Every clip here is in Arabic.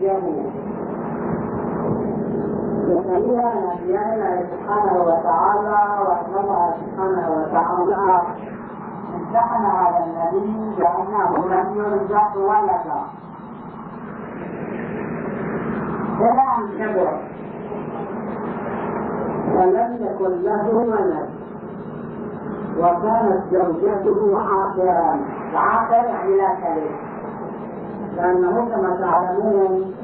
زوجه ففيها نبيان الله سبحانه وتعالى وأنه سبحانه وتعالى امتحن على النبي بأنه لم يرزق ولدا إلى أن كبر ولم يكن له ولد وكانت زوجته عاقرا عاقر لا كلمة. لأنه كما تعلمون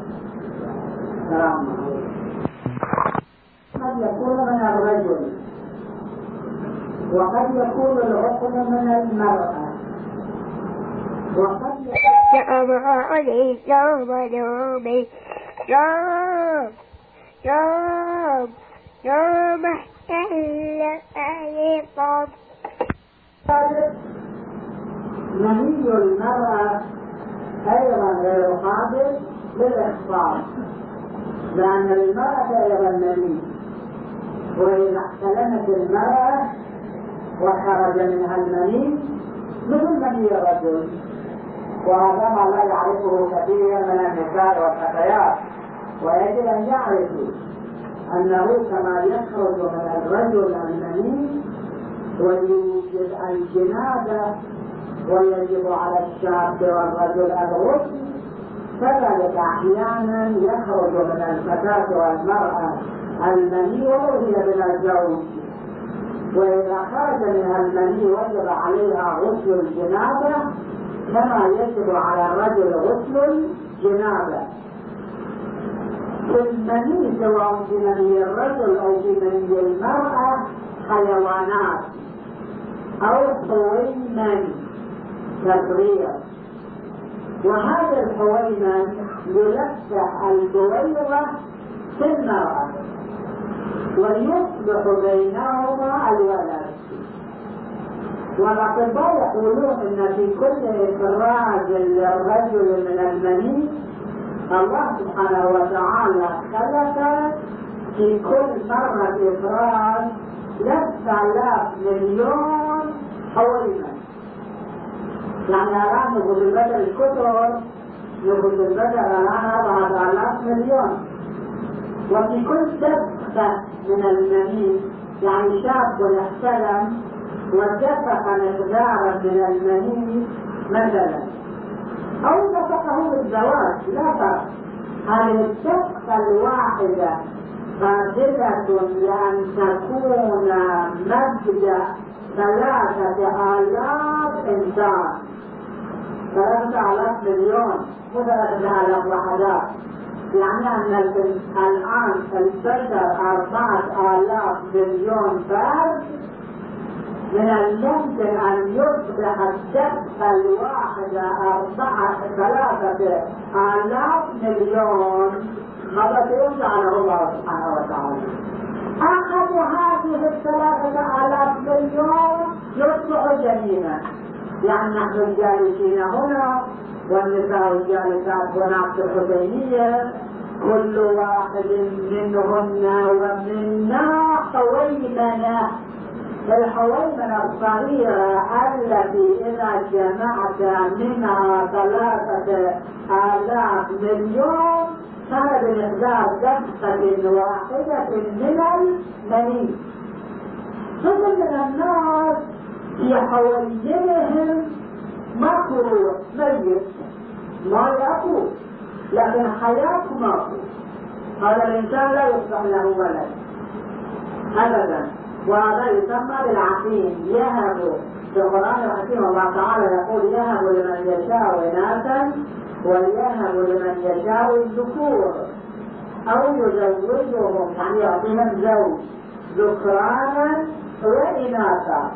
قد يكون من الرجل وقد يكون العقل من المرأة وقد يكون عليه يوم يوم يوم يوم يوم احتل عليكم مني المرأة أيضا غير قادر للإخبار لأن المرأة أيضا مني وإذا احتلمت المرأة وخرج منها المني مثل مني الرجل. وهذا ما لا يعرفه كثير من النساء والفتيات. ويجب أن يعرفوا أنه كما يخرج من الرجل المني ويوجد الجنابة ويجب على الشاب والرجل الغسل كذلك أحيانا يخرج من الفتاة والمرأة المني ولو هي من الزوج وإذا خرج منها المني وجب عليها غسل الجنابة كما يجب على الرجل غسل الجنابة. المني سواء في مني الرجل أو في مني المرأة حيوانات أو حويمن تفريغ وهذا الحويمن يلفح البويضة في المرأة ويصبح بينهما الولد. والأطباء يقولون إن في كل افراز للرجل من المني الله سبحانه وتعالى خلق في كل مرة لسه آلاف مليون حويمة. يعني الآن نقول البدل الكثر نقول البدل الآن أربعة آلاف مليون. وفي كل دفة من المني يعني شاب يحتلم ودفق مقدارا من المني مثلا. أو دفقه بالزواج لا فرق. هذه الدفقة الواحدة قادرة لأن تكون مبدأ ثلاثة آلاف إنسان. ثلاثة آلاف مليون. مو ثلاثة آلاف وحدات يعني أن الآن البشر أربعة آلاف مليون فرد من الممكن أن يصبح الدفة الواحدة أربعة ثلاثة آلاف مليون. مرة جعله الله سبحانه وتعالى؟ أحد هذه الثلاثة آلاف مليون يصبح جنينا يعني نحن جالسين هنا والنساء الجالسات هناك في الحسينية. كل واحد منهن ومنا حويمنة الحويمنة الصغيرة التي إذا جمعت منها ثلاثة آلاف مليون كان بمقدار دفة واحدة من المني ثم من الناس في حوينهم مكروه ميت. ما يأكل لكن حياة ماكو هذا الإنسان لا يصبح له ولد. أبدا. وهذا يسمى بالعقيم يهب. في القرآن الحكيم الله تعالى يقول يهب لمن يشاء إناثا ويهب لمن يشاء الذكور. أو يزوجهم يعني يعطيهم زوج ذكرانا وإناثا.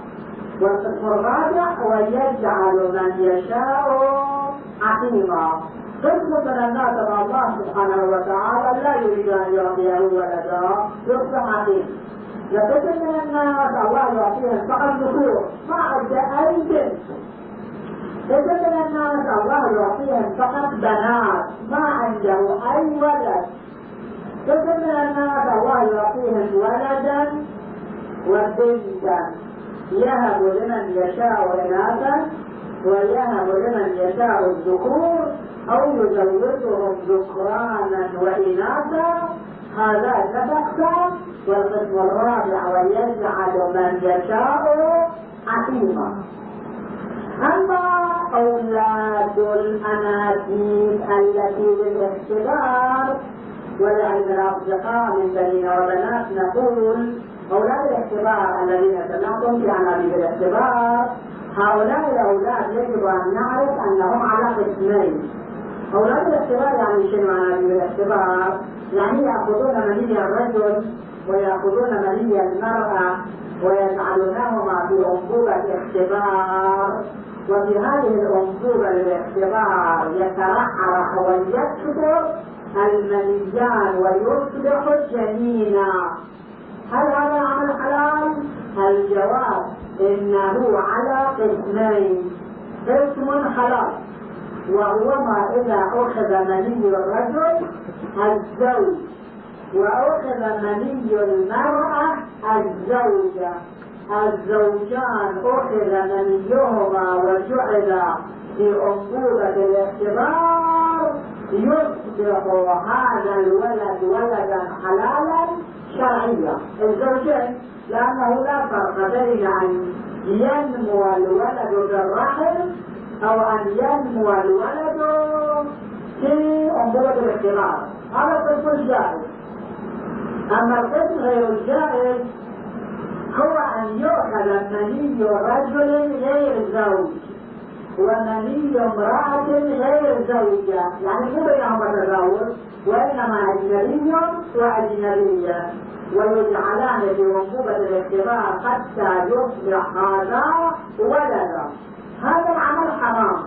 الرابع ويجعل من يشاء. عقيما قسم من الناس الله سبحانه وتعالى لا يريد أن يعطيه ولدا. يصبح عقيم لقسم من الناس الله يعطيهم فقط ذكور ما عنده أي بنت قسم من الناس الله يعطيهم فقط بنات ما عنده أي ولد. قسم من الناس الله يعطيهم ولدا. وبنتا يهب لمن يشاء إناثا ويهب لمن يشاء الذكور أو يزوجهم ذكرانا وإناثا. هذا اتفقت والقسم الرابع ويجعل من يشاء حكيما أما أولاد الأنابيب التي للاختبار ولعند الأصدقاء من بنين وبنات نقول أولاد الاختبار الذين سمعتم في أنابيب الاختبار هؤلاء الأولاد يجب أن نعرف أنهم على قسمين. أولاد الاختبار يعني شنو أنابيب الاختبار؟ يعني يأخذون مني الرجل ويأخذون مني المرأة ويجعلونهما في أنبوبة اختبار وفي هذه الأنبوبة للاختبار يترحرح ويكثر المنيان ويصبح جنينا. هل هذا عمل حلال؟ الجواب إنه على قسمين. قسم حلال وهو ما إذا أخذ مني الرجل الزوج وأخذ مني المرأة الزوجة. الزوجان أخذ منيهما وجعل في أنبوبة الاختبار. يصبح هذا الولد ولدا حلالا شرعيا الزوجين لأنه لا فرق بين أن ينمو الولد بالرحم أو أن ينمو الولد في أنبوبة الاختبار هذا القسم الجائز أما القسم غير الجائز هو أن يؤخذ مني رجل غير زوج ومني امرأة غير زوجة. يعني مو بينهما تزاوج. وإنما أجنبي وأجنبية ويجعلان في أنبوبة الاختبار حتى يصبح هذا ولدا هذا العمل حرام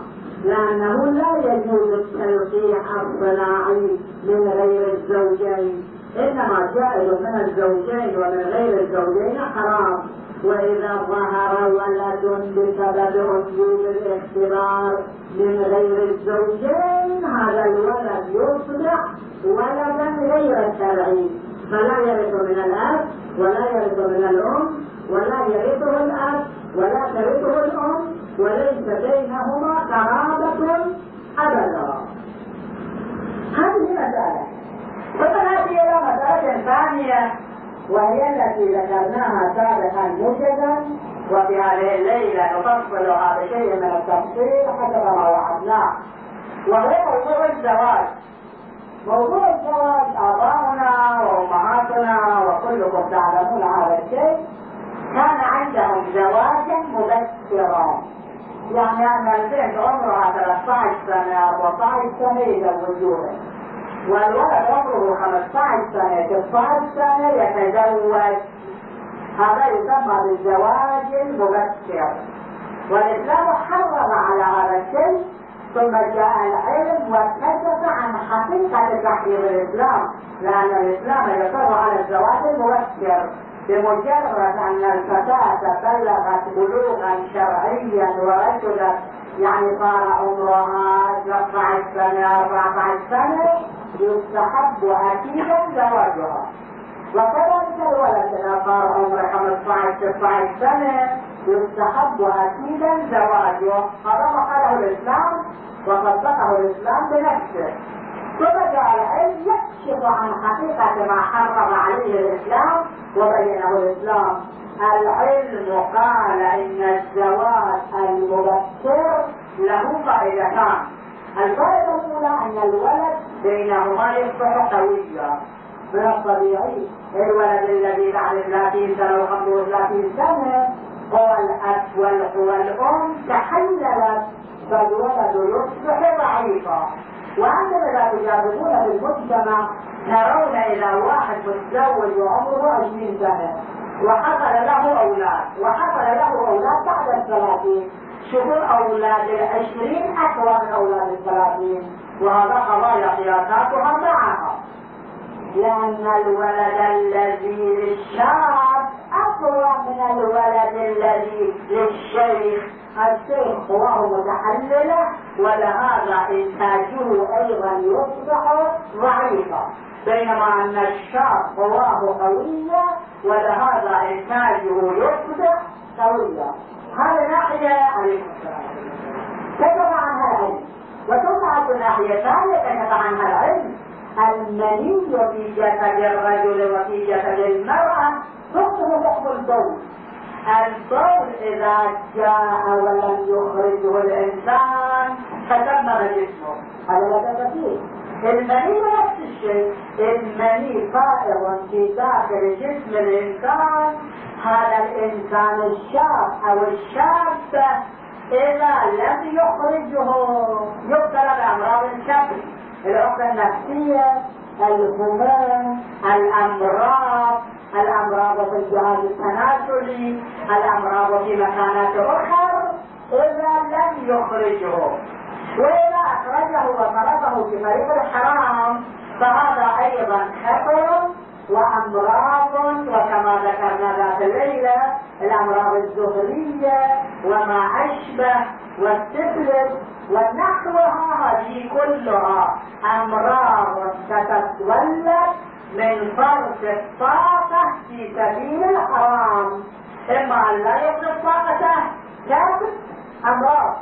لأنه لا يجوز التلقيح الصناعي من غير الزوجين. إنما جائز من الزوجين ومن غير الزوجين حرام. وإذا ظهر ولد بسبب وجود الاختبار من غير الزوجين هذا ولدا غير شرعي فلا يرث من الأب ولا يرث من الأم ولا يرثه الأب ولا ترثه الأم وليس بينهما قرابة أبدا. هذه مسألة ثم إلى مسألة ثانية وهي التي ذكرناها سابقا موجزا وفي هذه الليلة نفصل هذا شيء من التفصيل حسب ما وعدناه وهي موضوع الزواج. موضوع الزواج آباؤنا وأمهاتنا وكلكم تعلمون هذا الشيء. كان عندهم زواجا مبكرا يعني أن البنت عمرها 13 سنة 14 سنة يزوجوها والولد عمره 15 سنة 16 سنة يتزوج. هذا يسمى بالزواج المبكر والإسلام حرم على هذا الشيء ثم جاء العلم وكشف عن حقيقة تحريم الإسلام. لأن الإسلام يصر على الزواج المبكر بمجرد أن الفتاة بلغت بلوغا شرعيا ورجلا يعني صار عمرها 13 سنة 14 سنة يستحب أكيدا زواجها. وكذلك الولد إذا صار عمره 15 16 سنة يستحب أكيدا زواجه. هذا ما قاله الإسلام وصدقه الإسلام بنفسه جاء العلم يكشف عن حقيقة ما حرم عليه الإسلام وبينه الإسلام العلم قال إن الزواج المبكر له فائدتان الفائدة الأولى أن الولد بينهما يصبح قويا من الطبيعي الولد الذي بعد 30 سنة و 35 سنة هو الأب والأم تحللت فالولد يصبح ضعيفا وأنتم إذا تجربون في المجتمع ترون إذا واحد متزوج وعمره 20 سنة وحصل له أولاد. وحصل له أولاد بعد الثلاثين شوفوا أولاد العشرين أقوى من أولاد الثلاثين وهذا قضايا قياساتها معها. لأن الولد الذي للشاب أقوى من الولد الذي للشيخ الشيخ قواه متحللة ولهذا إنتاجه أيضا يصبح ضعيفا. بينما أن الشاب قواه قوية ولهذا إنتاجه يصبح قويا. هذا ناحية عليكم السلام كتب عنها العلم وتبعث ناحية ثانية كشف عنها العلم. المني في جسد الرجل وفي جسد المرأة حكم حكم البول. البول إذا جاء ولم يخرجه الإنسان فتدمر جسمه. هذا لا شك فيه. المني نفس الشيء. المني فائض في داخل جسم الإنسان. هذا الإنسان الشاب أو الشابة إذا لم يخرجه. يبتلى بأمراض الكبد العقدة النفسية. الهموم الأمراض الأمراض في الجهاز التناسلي الأمراض في مكانات أخرى إذا لم يخرجه. وإذا أخرجه وفرضه في طريق الحرام فهذا أيضا خطر. وأمراض وكما ذكرنا ذات الليلة الأمراض الزهرية وما أشبه والسفلس ونحوها هذه كلها أمراض ستتولد من فرط الطاقة في سبيل الحرام. إما أن لا يفرط طاقته كسب أمراض.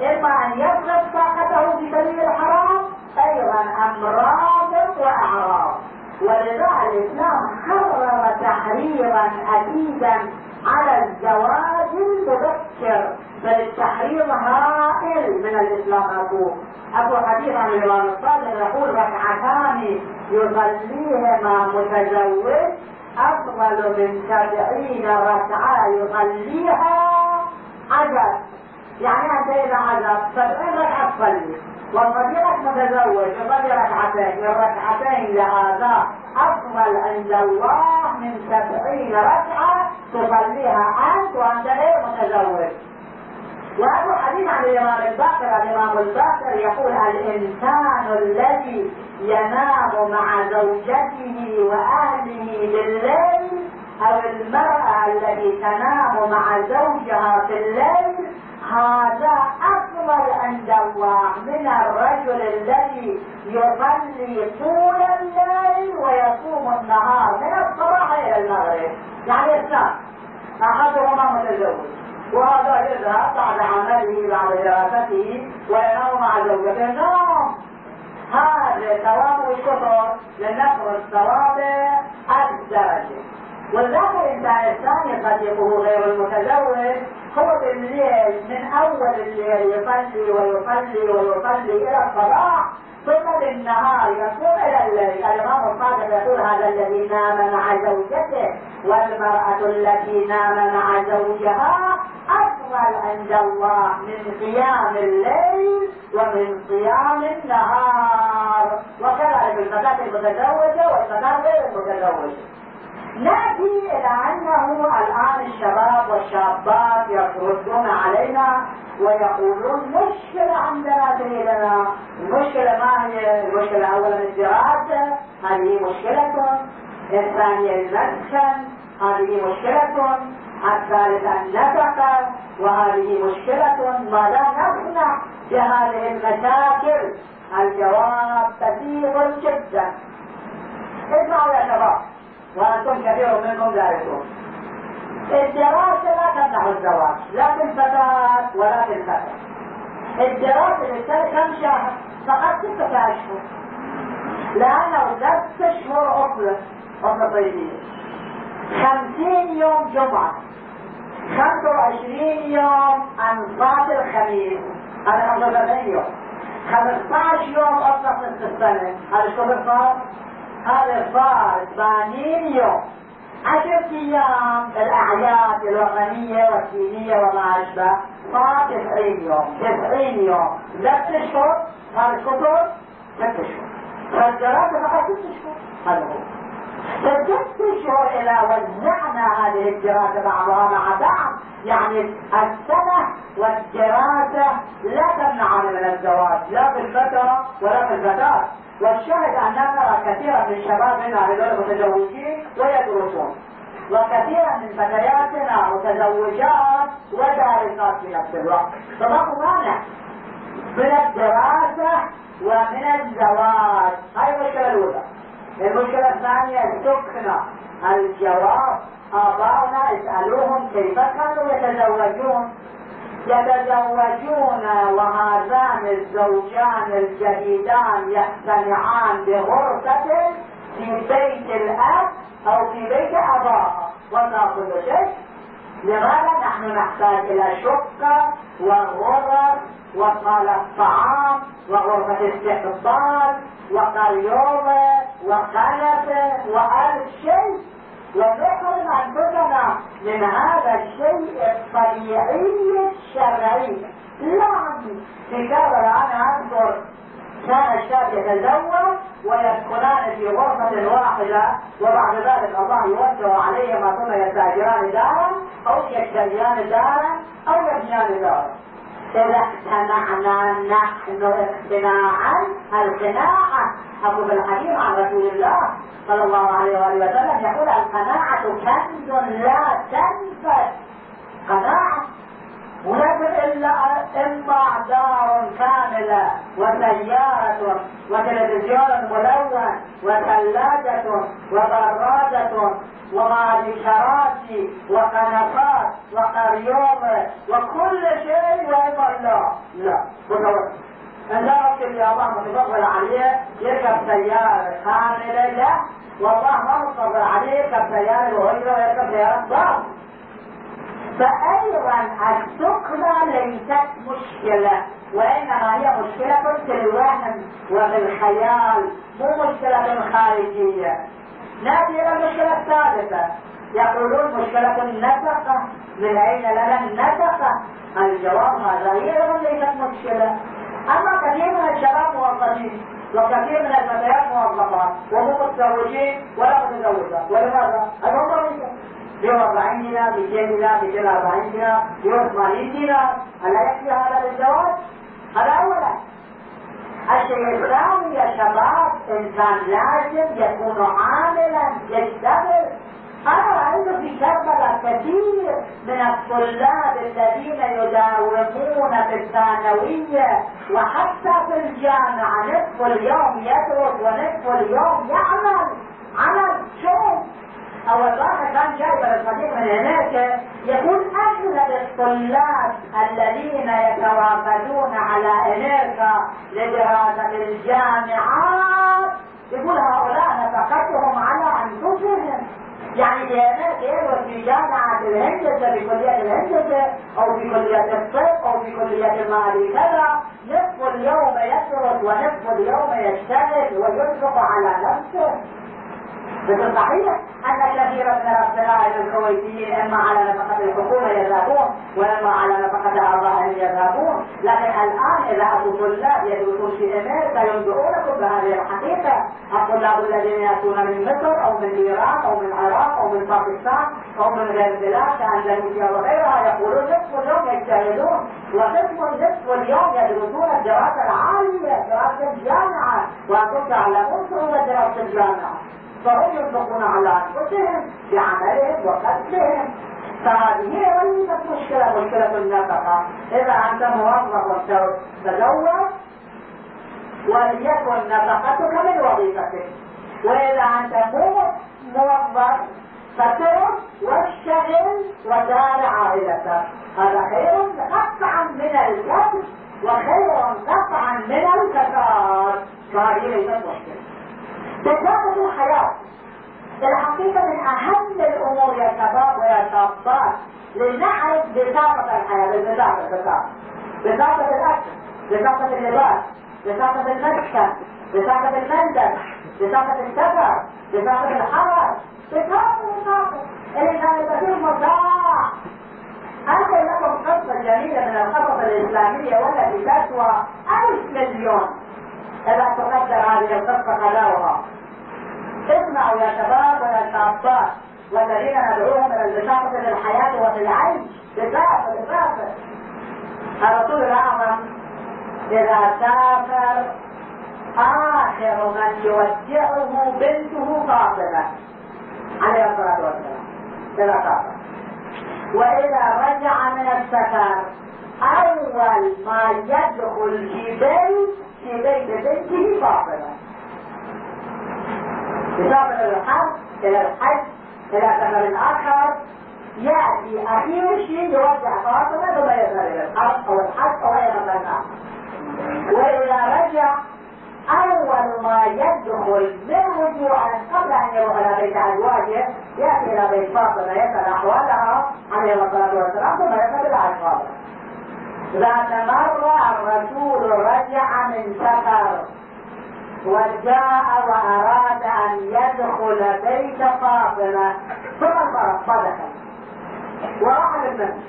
إما أن يفرط طاقته في سبيل الحرام أيضا أمراض وأعراض. ولذا الإسلام حرم تحريرا أكيدا على الزواج المبكر بل التحريم هائل من الإسلام. أبوه أبو حديث عن الإمام الصادق يقول ركعتان يصليهما متزوج أفضل من سبعين ركعة يصليها عجب. يعني أنت إذا عجب سبعين ركعة تصلي. وفضيلة متزوج يصلي ركعتين الركعتين لهذا أفضل عند الله من سبعين ركعة تصليها أنت وأنت غير متزوج. وهذا حديث عن الإمام الباقر الإمام الباقر يقول الإنسان الذي ينام مع زوجته وأهله بالليل أو المرأة التي تنام مع زوجها في الليل هذا أفضل عند الله من الرجل الذي يصلي طول الليل ويصوم النهار من الصباح إلى المغرب. يعني اثنان أحدهما متزوج وهذا يذهب بعد عمله بعد دراسته وينام مع زوجته. نوم هذا ثواب الكفر لنفرض ثواب الدرجه والذات الإنسان الثاني صديقه غير المتزوج هو بالليل من أول الليل يصلي ويصلي ويصلي إلى الصباح ثم بالنهار يقوم إلى الليل. الإمام الصادق يقول هذا الذي نام مع زوجته والمرأة التي نام مع زوجها أفضل عند الله من قيام الليل ومن صيام النهار. وكذلك الفتاة المتزوجة والفتاة غير المتزوجة. ناتي إلى أنه الآن الشباب والشابات يردون علينا ويقولون مشكلة عندنا سيدنا المشكلة ما هي؟ المشكلة اولا الدراسة. هذه مشكلة الثانية المسكن هذه مشكلة الثالثة النفقة. وهذه مشكلة ماذا نصنع بهذه المشاكل؟ الجواب بسيط جدا. اسمعوا يا شباب. وأنتم كثير منكم دارسون الدراسة لا تمنع الزواج لا في الفتاة ولا في الفتى الدراسة للسنة كم شهر؟ فقط ستة أشهر. لأنه ست أشهر عطلة عطلة صيفية خمسين يوم جمعة. خمسة وعشرين يوم أنصاف الخميس. هذا خمسة وثلاثين يوم. خمسة عشر يوم عطلة نصف السنة. هذا شو صار؟ هذا صار 80 يوم عشر أيام الأعياد الوطنية والدينية وما أشبه. صار 90 يوم 90 يوم ست أشهر. هذا الكتب. ست أشهر. فالدراسه فقط ست أشهر. هذا هو. فست أشهر اذا وزعنا هذه الدراسه بعضها مع بعض. يعني السنة والدراسة لا تمنعنا من الزواج لا في الفترة ولا في الفتاه والشاهد أننا نرى كثيرا من شبابنا هذول متزوجين ويدرسون. وكثيرا من فتياتنا متزوجات ودارسات في نفس الوقت. فما مانع من الدراسة ومن الزواج؟ هاي المشكلة الأولى. المشكلة الثانية السكنة الجواب آباؤنا اسألوهم كيف كانوا يتزوجون. يتزوجون وهذان الزوجان الجديدان يجتمعان بغرفة في بيت الأب أو في بيت أباها. وما كل شيء لماذا نحن نحتاج إلى شقة وغرف وصالة طعام وغرفة استقبال وقريومة وخلفة وألف شيء؟ ونخرج أنفسنا من هذا الشيء الطبيعي الشرعي. لا في كابل أنا أذكر كان الشاب يتزوج ويسكنان في غرفة واحدة وبعد ذلك الله يوجه عليهما ثم يستأجران دارا أو يشتريان دارا أو يبنيان دارا. إذا اقتنعنا نحن اقتناعا القناعة. أبو الحديث عن رسول الله صلى الله عليه وآله وسلم يقول القناعة كنز لا تنفد. قناعة. ولكن إلا إما دار كاملة وسيارة وتلفزيون ملون وثلاجة وبرادة ومعشرات وقنفات وقريوم وكل شيء وإما لا لا. متوسط الناس اللي الله متفضل عليه يركب سيارة كاملة لا والله ما متفضل عليه يركب سيارة وهيبة ويركب سيارة ضعف فأيضا السكنة ليست مشكلة وإنما هي مشكلة في الوهم وفي الخيال مو مشكلة خارجية نأتي إلى المشكلة الثالثة يقولون مشكلة النفقة. من أين لنا النفقة؟ الجواب هذا هي ليست مشكلة. أما كثير من الشباب موظفين وكثير من الفتيات موظفات وهم متزوجين ولا متزوجات ولماذا؟ هذا هو ب 40 دينار ب 200 دينار ب 240 دينار ب 80 دينار الا يكفي هذا للزواج؟ هذا أولا الشيء الثاني يا شباب إنسان لازم يكون عاملا يشتغل. أنا رأيت في كربلاء كثير من الطلاب الذين يداومون في الثانوية وحتى في الجامعة. نصف اليوم يدرس ونصف اليوم يعمل. عمل شغل أو الواحد كان جايب الصديق من هناك يقول اغلب الطلاب الذين يتوافدون على أمريكا لدراسة الجامعات؟ يقول هؤلاء نفقتهم على أنفسهم. يعني لهناك يدرس في جامعة الهندسة بكلية الهندسة أو في كلية الطب أو في كلية المال كذا. نصف اليوم يدرس ونصف اليوم يشتغل وينفق على نفسه. مثل صحيح أن كثير من الابناء الكويتيين إما على نفقة الحكومة يذهبون وإما على نفقة ابائهم يذهبون لكن الآن إذا اتوا طلاب يدرسون في أمريكا ينبئونكم بهذه الحقيقة. الطلاب الذين يأتون من مصر أو من ايران أو من العراق أو من باكستان أو من غير البلاد كاندونيسيا وغيرها يقولون نصف اليوم يجتهدون ونصف نصف اليوم يدرسون الدراسة العالية دراسة الجامعة وأنتم تعلمون صعوبه دراسة الجامعة فهم يطلقون على أنفسهم بعملهم وقتلهم. فهذه ليست مشكلة مشكلة النفقة. إذا أنت موظف تزوج وليكن نفقتك من وظيفتك. وإذا أنت مو موظف فترك واشتغل ودار عائلتك. هذا خير قطعا من الكسب وخير قطعا من الكساد فهذه ليست مشكلة. بساطة الحياة الحقيقة من أهم الأمور يا شباب ويا شابات لنعرف بساطة الحياة بالبساطة بساطة بساطة الأكل بساطة اللباس بساطة المسكن بساطة المنزل بساطة السفر بساطة الحرس. بساطة بساطة اللي كانت فيه مصاع أنقل لكم قصة جميلة من القصص الإسلامية والتي تسوى ألف مليون؟ إذا تقدر هذه القصة خلاوها اسمعوا يا شباب ويا شابات والذين ندعوهم إلى البساطة للحياة وفي العيش. بساطة بساطة. الرسول الأعظم إذا سافر آخر من يودعه بنته فاطمة عليه الصلاة والسلام. إذا سافر. وإذا رجع من السفر أول ما يدخل في بيت في بيت بنته فاطمة بسبب الحج إلى الحج إلى سفر آخر يأتي أخير شيء يوزع فاطمة ثم يذهب إلى الحرب أو الحج أو أي مكان وإذا رجع أول ما يدخل من رجوعا قبل أن يروح إلى بيت أزواجه يأتي إلى بيت فاطمة يسأل أحوالها عليه الصلاة والسلام ثم يذهب إلى أشخاصه ذات مرة الرسول رجع من سفر وجاء وأراد أن يدخل بيت فاطمة ثم فدخل وراح للمسجد.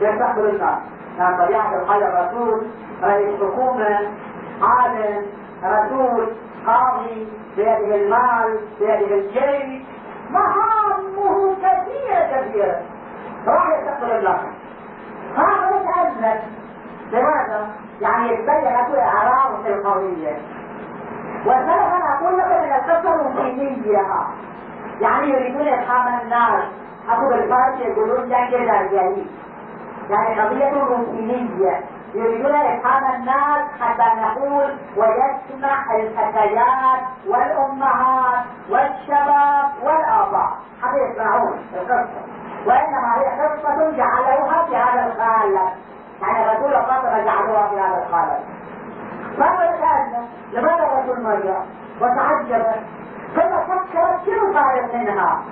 يستقبل الناس كان طبيعة الحال الرسول رئيس حكومة عالم رسول قاضي بيده المال بيده الجيش. مهامه كثيرة كثيرة. راح يستقبل الناس هذا يتأذن لماذا؟ يعني يتبين له إعراض القوية وسلفا أقول لك من القصة الروتينية يعني يريدون إفهام الناس. أكو بالفارس يقولون جنگ درجالي يعني قضية روتينية يريدون إفهام الناس حتى نقول ويسمع الفتيات والأمهات والشباب والآباء. حتى يسمعون القصة. وإنما هي قصة جعلوها في هذا القالب يعني الرسول فاطمة جعلوها في هذا القالب فاطمة سألنا لماذا الرسول مريم وتعجبت. ثم فكرت شنو صار منها؟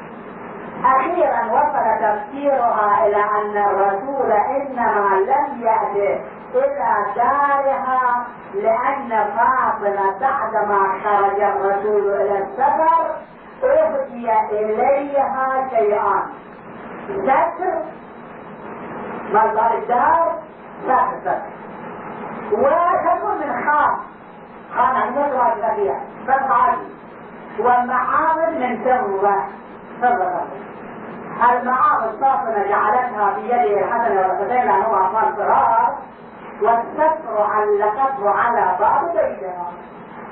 أخيرا وصل تفسيرها إلى أن الرسول إنما لم يأتي إلى دارها لأن فاطمة بعدما خرج الرسول إلى السفر أهدي إليها شيئان ستر مصدر الدار؟ ستر وتكون من خاص خانة المطرة الكبيرة فالعادي والمعامل من فضة فضة المعارض فاطمة جعلتها في يده الحسن والحسين لأنهم أطفال صغار والستر علقته على باب بيتها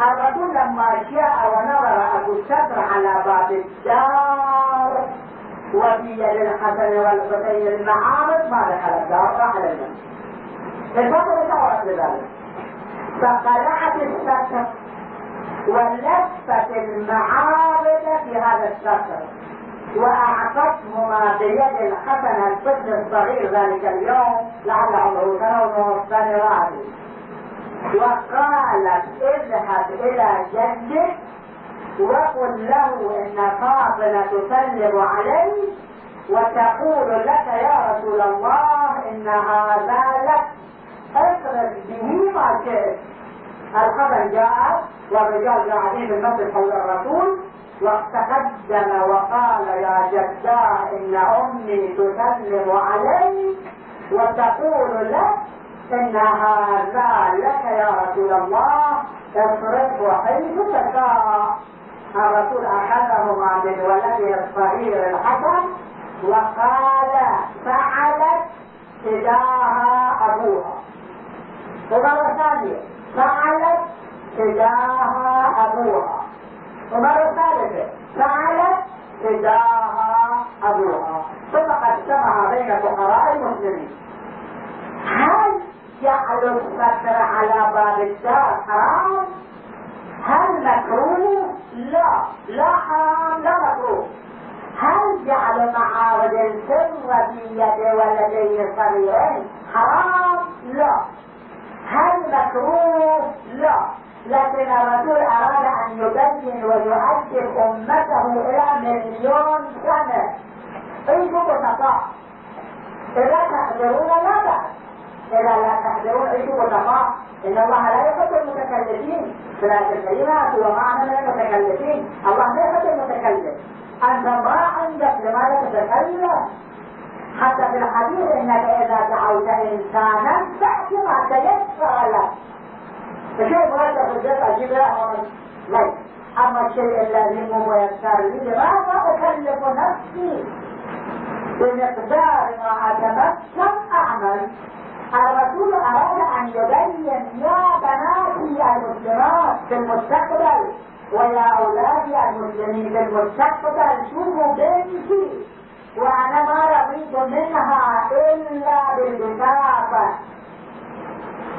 الرسول لما جاء ونظر أبو الستر على باب الدار. وفي يد الحسن والحسين المعارض ما دخل الدار. راح للمسجد الفترة شعرت بذلك فقلعت الستر ولفت المعارض في هذا الستر واعطتهما بيد الحسن الطفل الصغير ذلك اليوم لعل عمره سنه ونصف سنوات وقالت اذهب إلى جدك وقل له ان فاطمه تسلم عليك وتقول لك يا رسول الله ان هذا لك به الحسن جاء والرجال قاعدين في المسجد حول الرسول وتقدم وقال يا جداه إن أمي تسلم عليك وتقول لك إن هذا لك يا رسول الله. اصرفه حيث تشاء. الرسول أخذهما من ولده الصغير الحسن وقال فعلت تجاه أبوها. ومره ثانية فعلت تجاه أبوها ومرة ثالثة فعلت فداها أبوها ثم قسمها بين فقراء المسلمين هل جعل الستر على باب الدار حرام؟ هل مكروه؟ لا لا حرام لا مكروه هل جعل معارض الفر في يد ولديه صغيرين حرام؟ لا هل مكروه؟ لا. لكن الرسول أراد أن يبين ويؤدب أمته إلى مليون سنة. عيشوا بسطاء إذا تقدرون لا بأس. إذا لا تقدرون عيشوا بسطاء إن الله لا يحب المتكلفين. الكريمة هو معنى من المتكلفين. الله لا يحب المتكلف. أنت ما عندك لماذا تتكلم حتى في الحديث إنك إذا دعوت إنسانا فأتي ما تيسر لك. فشوف هذا الجزء عجيب لا أما الشيء الذي هو يسار لي لماذا أكلف نفسي؟ بمقدار ما أتمكن أعمل. الرسول أراد أن يبين يا بناتي المسلمات في المستقبل ويا أولادي المسلمين في المستقبل شوفوا بنتي وأنا ما رضيت منها إلا بالبساطة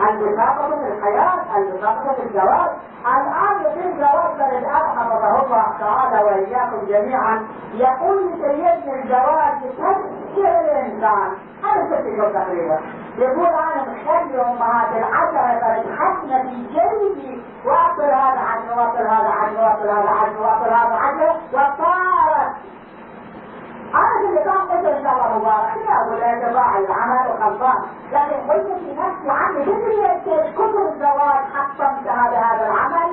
البطاقة في الحياة البطاقة في الزواج الآن يتم زواج من حفظه الله تعالى وإياكم جميعا. يقول سيدنا الزواج تسهل شيء الانسان هذا ست شهور تقريبا؟ يقول أنا مخلي أمهات العشرة فتحسن في جيبي. واصل هذا عنه واصل هذا عنه واصل هذا عنه واصل هذا عنه وصارت أنا اللي كان قلت إن شاء الله مبارك يا جماعة العمل وخلصان. لكن قلت في نفسي عني بدري كتب الزواج حطمت هذا هذا العمل.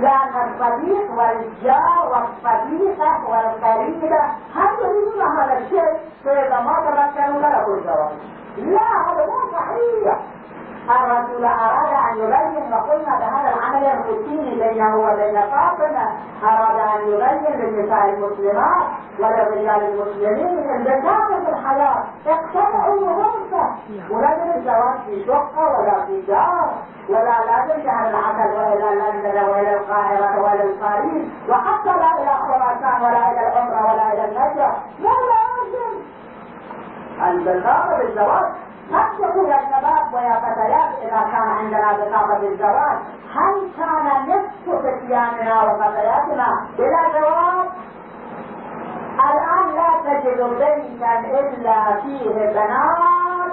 لأن الصديق والجار والصديقة والقريبة هل يريدون هذا الشيء؟ فإذا ما تمكنوا لا يكون زواج لا هذا مو صحيح. الرسول أراد أن يبين وقلنا بهذا العمل الروتيني بينه وبين فاطمة. أراد أن يبين للنساء المسلمات وللرجال المسلمين البساطة في الحياة اقتنعوا بغرفة ولازم الزواج في شقة ولا في دار ولا لازم شهر العسل وإلى لندن وإلى القاهرة وإلى الخليج وحتى لا إلى خراسان ولا إلى العمرة ولا إلى النجرة لا لازم البساطة بالزواج نقصد يا شباب ويا فتيات إذا كان عندنا بطاقة الزواج؟ هل كان نصف فتياننا وفتياتنا بلا زواج؟ الآن لا تجد بيتا إلا فيه بنات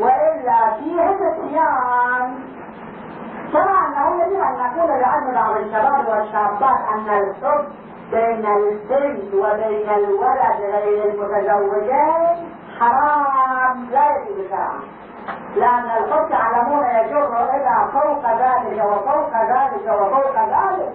وإلا فيه فتيان كما أنه يجب أن نقول لعلم بعض الشباب والشابات أن الحب بين البنت وبين الولد غير المتزوجين. حرام لا يجوز شرعا لأن الحب تعلمون يجر إلى فوق ذلك وفوق ذلك وفوق ذلك.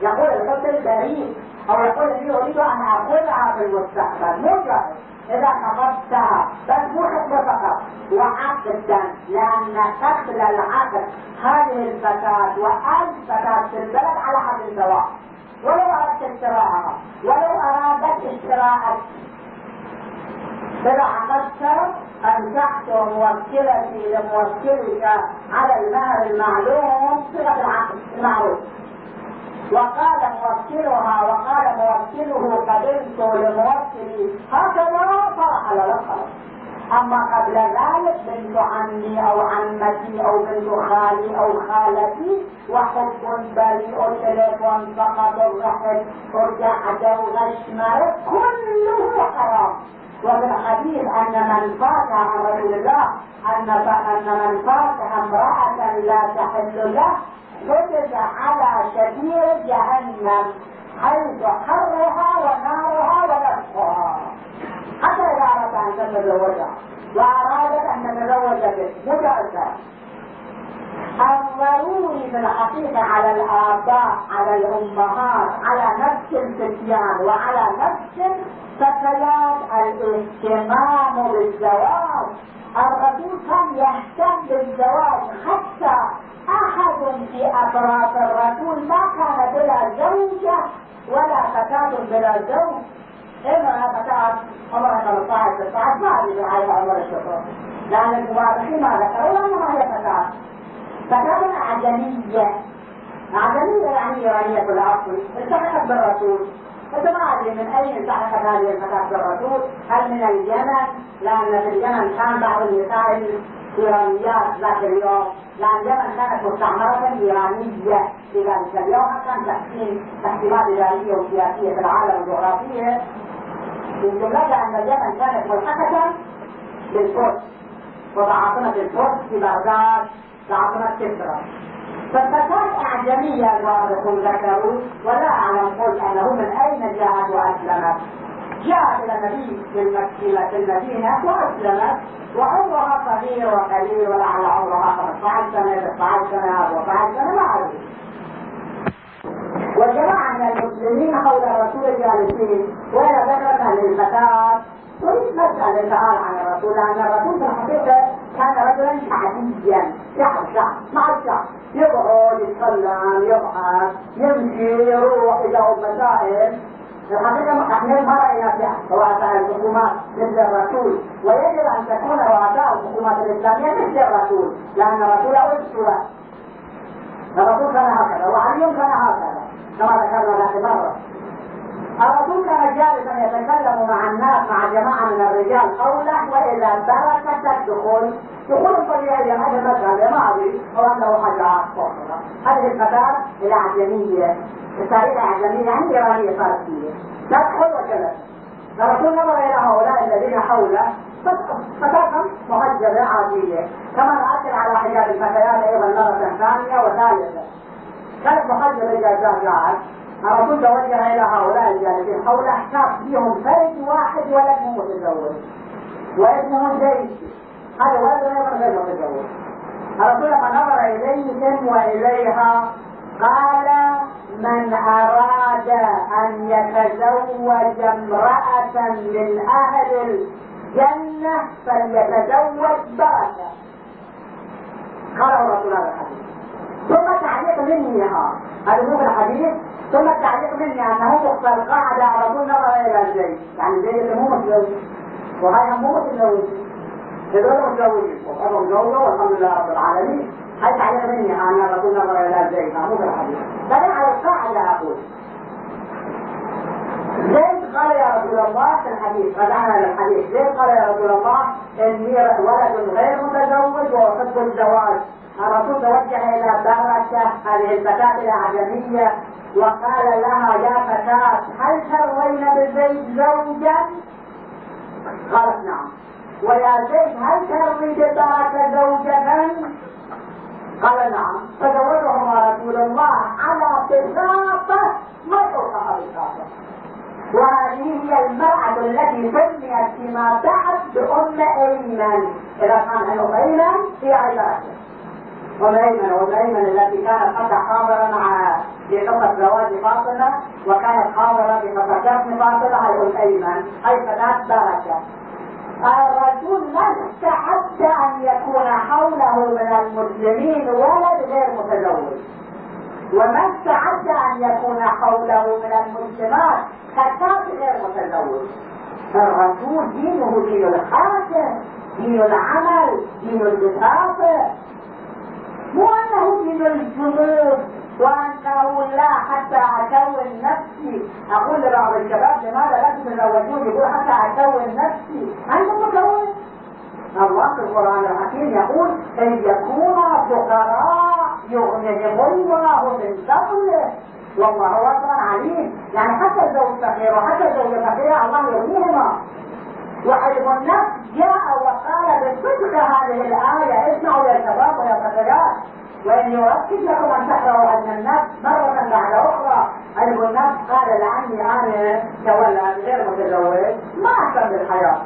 يقول الحب البريء أو يقول لي أريد أن أخذها في المستقبل. مجرد إذا خطبتها بس مو خطبة فقط. وعقدا لأن قبل العقد هذه الفتاة وأي فتاة في البلد على حد الزواج. ولو أردت اشتراءها ولو أرادت اشتراء إذا عقدت أنكحت موكلتي لموكلك على المهر المعلوم صيغة العقد المعروف. وقال موكلها وقال موكله قبلت لموكلي. هكذا فرحل لك أما قبل ذلك بنت عمي أو عمتي أو بنت خالي أو خالتي وحب بريء تليفون فقط الرحل ارجع وغش كله حرام. وفي الحديث أن من فات عن رسول الله أن أن من فات امرأة لا تحل له كتب على شفير جهنم حيث حرها ونارها ونفسها حتى إذا أردت أن تتزوجها وأرادت أن تتزوج به متأثر الضروري في الحقيقة على الآباء على الأمهات على نفس الفتيان وعلى نفس الفتيات. الاهتمام بالزواج الرسول كان يهتم بالزواج حتى أحد في أطراف الرسول ما كان بلا زوجة ولا فتاة بلا زوج. إما فتاة عمرها 15 16 ما أدري على عمر الشكر لأن المؤرخين ما ذكروا أنها هي فتاة. فتاة أعجمية أعجمية يعني إيرانية الأصل. التحقت بالرسول. فما أدري من أين التحقت هذه الفتاة بالرسول؟ هل من اليمن؟ لأن في اليمن كان بعض النساء الإيرانيات ذاك اليوم. لأن اليمن كانت مستعمرة إيرانية. في ذلك اليوم كان تحسين تحكيمات إدارية وسياسية في العالم الجغرافية. من جملتها أن اليمن كانت ملحقة بالفرس. وبعاصمة الفرس في بغداد. بعاصمة كسرى فالفتاة أعجمية الوارثون ذكروا ولا أعلم قلت أنه من أين جاءت وأسلمت جاءت إلى النبي في المدينة وأسلمت وعمرها صغير وقليل ولعل عمرها 15 سنة 16 سنة 14 سنة ما وجماعة من المسلمين حول الرسول جالسين وإلى ذكرت للفتاة تريد مسألة سؤال عن الرسول؟ لأن الرسول في الحقيقة كان رجلا شعبيا. شعب شعب مع الشعب يقعد يتكلم يضحك يمشي يروح يجاوب مسائل. الحقيقة إحنا ما رأينا فيها رؤساء الحكومات مثل الرسول ويجب أن تكون رؤساء الحكومات الإسلامية مثل الرسول لأن الرسول أسوة الرسول كان هكذا وعلي كان هكذا كما ذكرنا ذات مرة. الرسول كان جالسا يتكلم مع الناس مع جماعة من الرجال حوله وإذا بركت الدخول دخول طبيعي هذا المذهب ما أدري أو أنه حاجة أخرى. هذه الفتاة الأعجمية التاريخ الأعجمية يعني إيرانية فارسية. تدخل وجلس. فالرسول نظر إلى هؤلاء الذين حوله فتاة مهجرة عادية. كما نأكد على حجاب الفتيات أيضا مرة ثانية وثالثة. كانت محجبة إذا جاءت. الرسول توجه إلى هؤلاء الجالسين حوله شاف فيهم فرد واحد ولد مو متزوج. واسمه زيد هذا ولد أيضا غير متزوج الرسول لما نظر اليهم وإليها قال من أراد أن يتزوج امرأة من أهل الجنة فليتزوج بركة قاله الرسول هذا الحديث ثم تعليق مني ها هذا مو الحديث ثم التعليق مني أنه مختار قاعدة الرسول نظر إلى زيد يعني زيد مو متزوج. وهي مو متزوج. هذول متزوجين. وقالوا متزوجة والحمد لله رب العالمين. هل تعليق مني أن الرسول نظر إلى زيد مو الحديث بل على القاعدة أقول زيد قال يا رسول الله في الحديث؟ رجعنا للحديث زيد قال يا رسول الله إني ولد غير متزوج وأحب الزواج؟ الرسول توجه إلى بركه هذه الفتاة الأعجمية وقال لها يا فتاة هل تروين بزيد زوجا؟ قالت نعم. ويا زيد هل تروي ببركه زوجة؟ قال نعم. فزوجهما رسول الله على بساطة ما فوقها بساطة وهذه هي المرأة التي سميت فيما بعد بأم أيمن. إذا كان أنه أيمن في عشرة وأم أيمن التي كانت حتى حاضرة مع في قصة زواج فاطمة وكانت حاضرة في قصة كفن فاطمة هي أم أيمن. أي فتاة بركة الرجل ما استحب أن يكون حوله من المسلمين ولد غير متزوج؟ وما استعد أن يكون حوله من المسلمات فتاة غير متزوج؟ فالرسول دينه دين الحاكم دين العمل دين البساطة. مو انه دين الجمود وأنه لا حتى اكون نفسي أقول لبعض الشباب لماذا لا تتزوجون؟ يقول حتى اكون نفسي أنتم مكون الله في القرآن الحكيم يقول إن يكونا فقراء يغنيهم الله من فضله. والله واسع عليم. يعني حتى الزوج فقير وحتى الزوجه فقيره الله يغنيهما. النفس جاء وقال بصدق هذه الآية اسمعوا يا شباب ويا فتيات وإن يؤكد لكم أن تحروا علم النفس مرة بعد أخرى. علم النفس قال لعني أنا كولد غير متزوج ما أهتم بالحياة.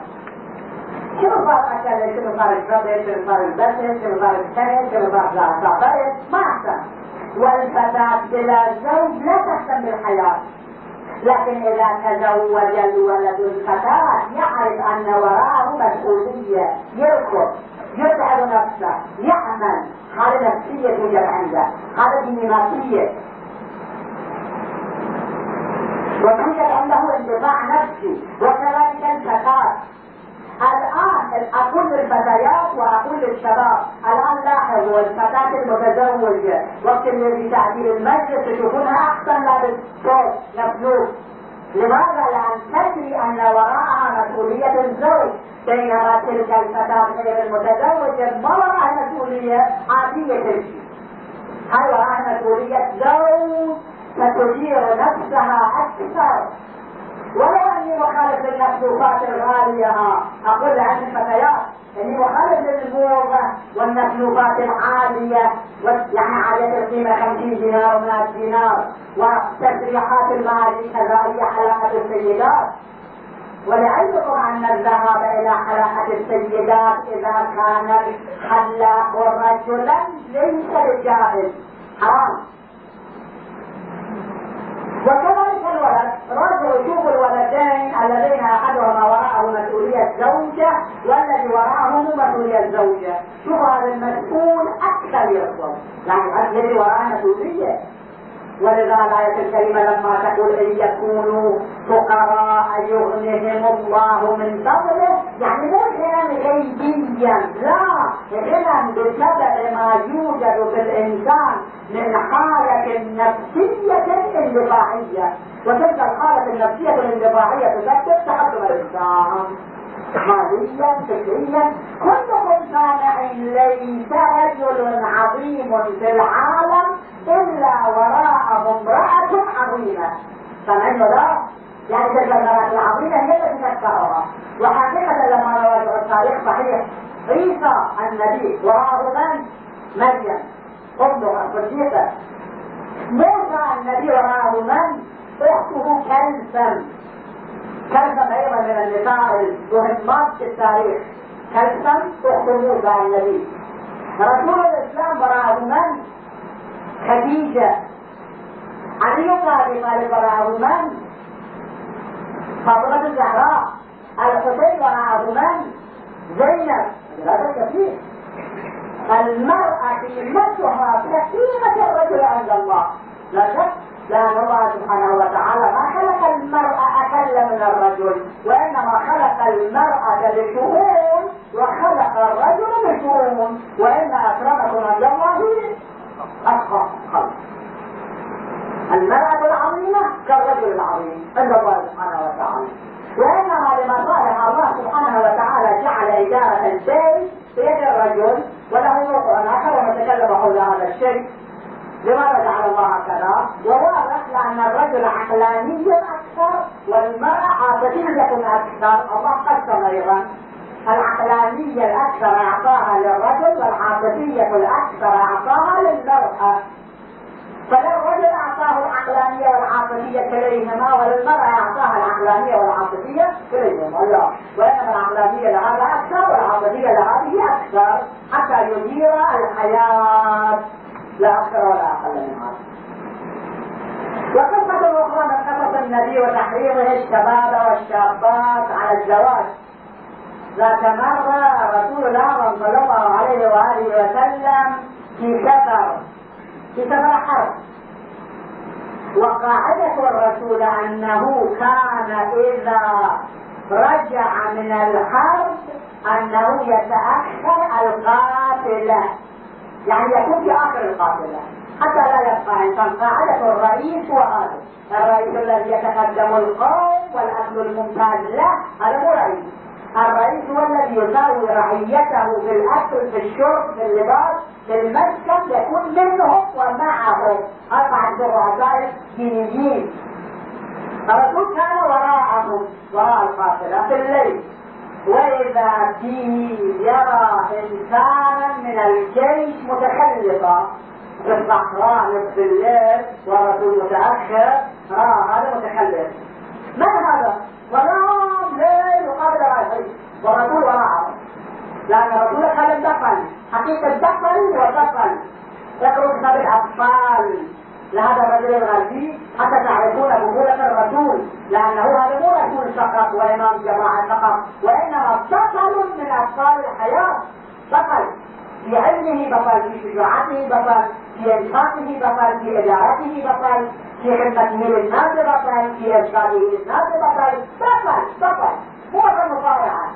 شنو صار أكل؟ شنو صار الشرب؟ شنو صار البس شنو صار السنة شنو صار الزعتر ما أهتم. والفتاة بلا زوج لا تهتم بالحياة. لكن إذا تزوج الولد الفتاة يعرف أن وراءه مسؤولية. يركض يتعب نفسه يعمل. هذا نفسية توجد عنده. هذا ديناميكية وتوجد عنده انطباع نفسي. وكذلك الفتاة. الآن أقول للفتيات وأقول للشباب الآن لاحظوا الفتاة المتزوجة. وقت اللي تعديل المجلس تشوفونها أحسن لابس صوت مفلوس لماذا؟ لأن تدري أن وراءها مسؤولية الزوج؟ بينما تلك الفتاة غير المتزوجة ما وراءها مسؤولية؟ عادية تمشي. هل وراءها مسؤولية زوج ستدير نفسها أكثر. ولو إني مخالف للمخلوقات الغالية. أقول عن الفتيات إني مخالف للموضة والمخلوقات العالية. يعني عالية القيمة 50 دينار و100 دينار. وتسريحات المال كذلك حلقة السيدات. ولعلمكم أن الذهاب إلى حلقة السيدات إذا كان الحلاق رجلا ليس بجائز حرام. وكذلك الولد رجل يشوف الولدين الذين احدهما وراءه مسؤولية زوجة والذي وراءه مسؤولية زوجة. شوف هذا المسؤول أكثر يطلب يعني الذي وراءه مسؤولية. ولذا الآية الكريمة لما تقول إن يكونوا فقراء يغنيهم الله من فضله. يعني مو غنى غيبيا. لا. غنى بسبب ما يوجد في الإنسان من حالة نفسية اندفاعية. وتلك الحالة النفسية الاندفاعية تسبب تقدم الإنسان ماليا فكريا. كلكم سامع ليس رجل عظيم في العالم إلا وراءه امرأة عظيمة. سامعين ولا يعني تلك المرأة العظيمة هي التي تذكرها وحقيقة لما نراجع التاريخ صحيح عيسى النبي وراه من؟ مريم أمها الصديقة موسى النبي وراه من؟ أخته كلثم كلثم أيضا من النساء المهمات في التاريخ كلثم أخت موسى النبي رسول الإسلام وراه من؟ خديجة علي بن أبي طالب من؟ فاطمة الزهراء. الحسين من؟ زينب. هذا كثير. المرأة قيمتها كقيمة الرجل عند الله. لا شك. لأن الله سبحانه وتعالى ما خلق المرأة أقل من الرجل وإنما خلق المرأة لشؤون وخلق الرجل لشؤون وإن أكرمكم عند الله أتقى. خلق المرأة العظيمة كالرجل العظيم. عند الله سبحانه وتعالى. وإنما لما صالح الله سبحانه وتعالى جعل إدارة البيت بيد الرجل وله موقع آخر ونتكلم حول هذا الشيء. لماذا جعل الله كذا؟ وواضح لأن الرجل عقلاني أكثر والمرأة عاطفية أكثر. الله قسم أيضا. العقلانية الأكثر أعطاها للرجل والعاطفية الأكثر أعطاها العقلانية والعاطفية كليهما وللمرأة أعطاها العقلانية والعاطفية كليهما. لا وإنما العقلانية لهذا أكثر والعاطفية لهذه أكثر حتى يدير الحياة. لا أكثر ولا أقل من هذا. وقصة أخرى من قصص النبي وتحريضه الشباب والشابات على الزواج. ذات مرة رسول الله صلى الله عليه وآله وسلم في سفر في سفر حرب. وقاعدة الرسول أنه كان إذا رجع من الحرب أنه يتأخر القافلة يعني يكون في آخر القافلة حتى لا يبقى إنسان. قاعدة الرئيس وهذا. الرئيس الذي يتقدم القوم والأكل الممتاز له هذا مو رئيس. الرئيس هو الذي يساوي رعيته في الأكل في الشرب في اللباس في المسكن يكون منهم ومعهم أربعة الرؤساء دينيين الرسول كان وراءهم وراء القافلة في الليل. وإذا به يرى إنسانا من الجيش متخلفا في الصحراء نصف الليل ورسول متأخر رأى هذا متخلف. من هذا؟ ليل وقبل رايحين ورسول وراءه لأن الرسول قال الدفن حقيقة الدفن والدفن يقرأ كتاب الأطفال لهذا الرجل الغربي حتى تعرفون بطولة الرسول. لأنه هذا مو رسول فقط وإمام جماعة فقط. وإنما بطل من أبطال الحياة بطل في علمه بطل في شجاعته بطل في إنفاقه بطل في إدارته بطل. في خدمته للناس بطل في إرشاده للناس بطل بطل بطل مو مصارعة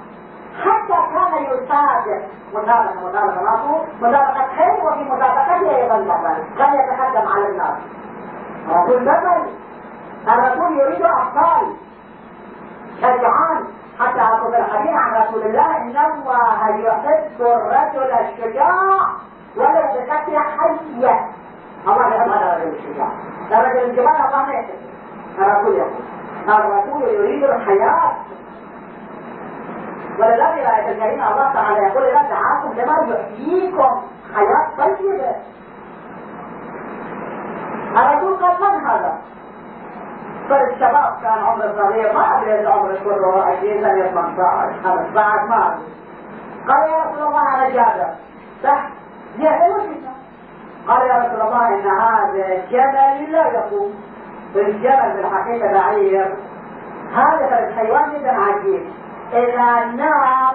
حتى كان يسابق مسابقة مسابقة ناصر مسابقة خير وفي مسابقته أيضا بطل كان يتقدم على الناس الرسول بطل الرسول يريد أبطال شجعان حتى أقول الحديث عن رسول الله إن الله يحب الرجل الشجاع ولو بقتل حية الله يحب هذا الرجل الشجاع الرجل الجبال ما يحب الرسول يقول الرسول يريد الحياة. ولذلك الآية الكريمة الله تعالى يقول إذا دعاكم لما يحييكم حياة طيبة. الرسول قال من هذا؟ فالشباب كان عمر صغير ما أدري العمر كله 20 سنة 18 15 ما أدري. قال يا رسول الله أنا جابر. صح؟ هي حلوة قال يا رسول الله إن هذا الجبل لا يقوم. الجبل بالحقيقة بعير. هذا الحيوان جدا عجيب. إذا نام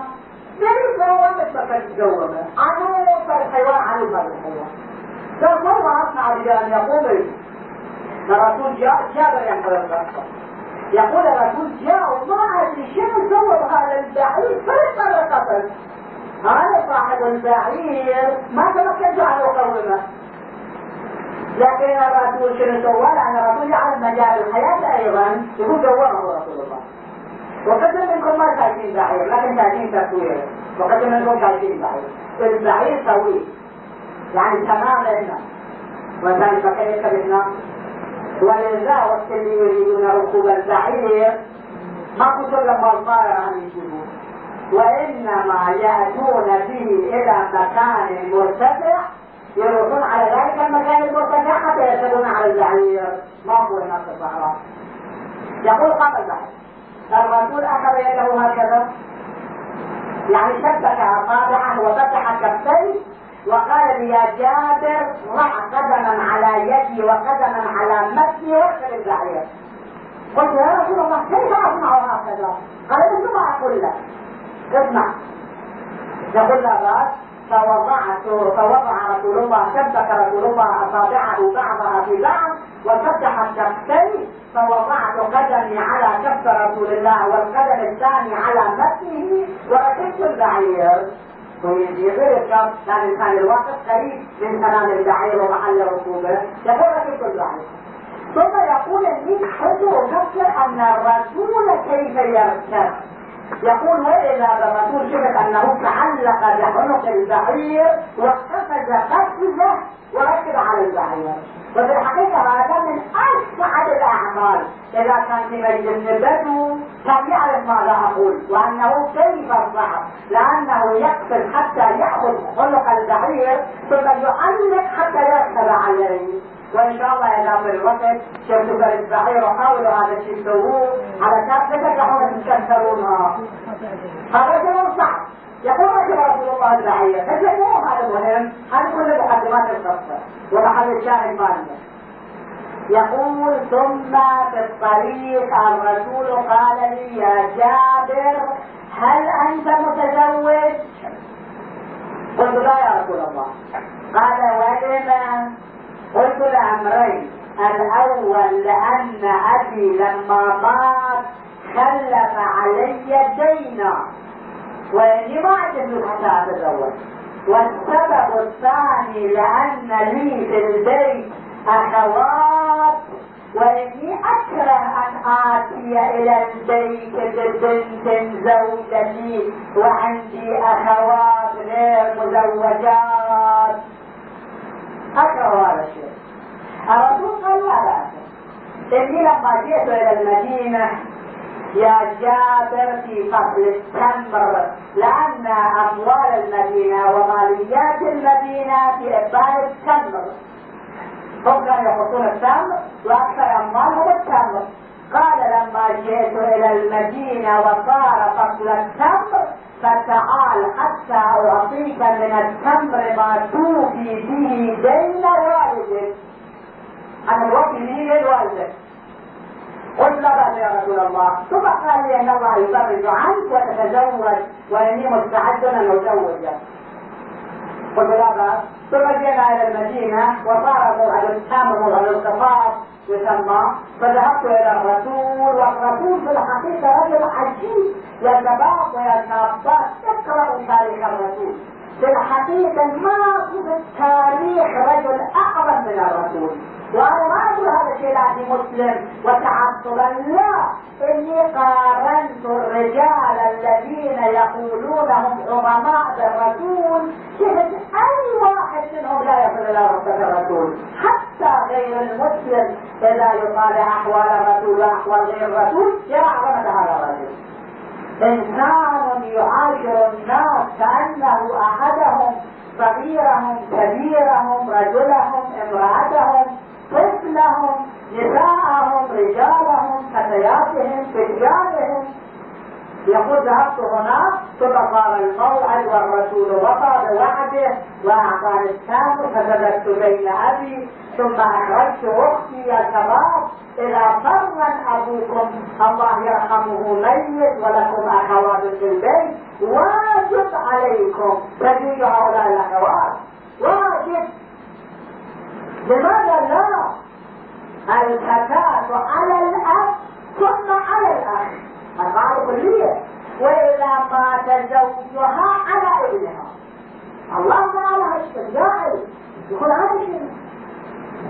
ليس هو مثل الجوبة عنوف الحيوان عنوف الحيوان. فالله أصنع بأن يقول الرسول جاء جابر القصة يقول الرسول جاء وما أدري شنو سوى هذا البعير. مرة قتل هذا صاحب البعير ما تمكن جعله قومه لكن الرسول شنو سوى؟ لأن الرسول جعل مجال الحياة أيضا. يقول جوره رسول الله. وقدر منكم ما شايفين بعير لكن شايفين تصوير وقدر منكم شايفين بعير. البعير طويل يعني تماما وذلك كيف بنا؟ ولذا وقت اللي يريدون ركوب البعير ما كتب لما الطائر عن يجيبون وإنما يأتون به إلى مكان مرتفع يروحون على ذلك المكان المرتفع حتى يركبون على البعير ما هو هناك الصحراء؟ يقول قبل ذلك الرسول أخذ يده هكذا يعني شبك أصابعه وفتح كفيه وقال لي يا جابر ضع قدما على يدي وقدما على متني واركب البعير قلت يا رسول الله كيف أصنع هكذا؟ قال مثل ما أقول لك. اسمع يقول لا فوضعت فوضع رسول الله شبك رسول الله أصابعه بعضها في بعض وفتح كفيه فوضعت قدمي على كف رسول الله والقدم الثاني على متنه وركبت البعير. ويجي غير لأن كان الوقت قريب من تمام البعير ومحل ركوبه. يقول ركبت البعير. ثم يقول اني كنت أفكر أن الرسول كيف يركب؟ يقول وإذا الرسول شفت أنه تعلق بعنق البعير وقفز قفزه وركب على البعير. وفي الحقيقة هذا من أسعد الأعمال. إذا كان في مجلس البدو كان يعرف ماذا أقول وأنه كيف الصعب لأنه يقفز حتى يأخذ عنق البعير ثم يعلق حتى يركب عليه. وإن شاء الله إذا في الوقت شفتوا بلد بعير وحاولوا هذا الشيء تسووه على كاف تتجعون تكسرونها هذا شيء صعب. يقول رسول رسول الله لكن مو هذا مهم هذه كل مقدمات القصة. ومحل الشاهد مالنا يقول ثم في الطريق الرسول قال لي يا جابر هل أنت متزوج؟ قلت لا يا رسول الله. قال ولما؟ قلت لأمرين الأول لأن أبي لما مات خلف علي دينا وإني ما عندي حتى أتزوج والسبب الثاني لأن لي في البيت أخوات وإني أكره أن آتي إلى البيت ببنت زوجتي وعندي أخوات غير مزوجات. أكره هذا الشيء الرسول قال لا بأس إني لما جئت إلى المدينة يا جابر في فصل التمر لأن أموال المدينة وماليات المدينة في إبان التمر. هم كانوا يحطون التمر وأكثر أموالهم التمر. قال لما جئت إلى المدينة وصار فصل التمر فتعال حتى أعطيك من التمر ما توفي به دين والدك أنا الوفي به دين والدك قلت لا يا رسول الله ثم قال لي أن الله يفرج عنك وتتزوج وإني مستعد أن أتزوجك قلت لا بأس ثم جئنا إلى المدينة وصار موعد التمر موعد القطاف يسمى فذهبت إلى الرسول والرسول في الحقيقة رجل عجيب ويا شابات اقرأوا تاريخ الرسول. في الحقيقة ما في التاريخ رجل أعظم من الرسول. وأنا ما أقول هذا الشيء لأني مسلم وتعصبا. لا إني قارنت الرجال الذين يقولون هم عظماء بالرسول. شفت أي واحد منهم لا يصل إلى رتبة الرسول غير المسلم إذا يقال أحوال الرسول وأحوال غير الرسول يرى عظمة هذا الرجل. إنسان يعاشر الناس كأنه أحدهم صغيرهم كبيرهم رجلهم امرأتهم طفلهم نساءهم رجالهم فتياتهم فتيانهم يقول ذهبت هناك ثم صار الموعد والرسول وفى بوعده وأعطاني التمر فسبت بين أبي ثم اخرجت أختي يا شباب اذا فرا أبوكم. الله يرحمه ميت ولكم أخوات في البيت. واجب عليكم. تزيد هؤلاء الأخوات. واجب. لماذا لا؟ الفتاة على الأب ثم على الأخ. القاعدة كلية وإذا مات زوجها على ابنها. الله تعالى الشجاعي يقول هذا شنو؟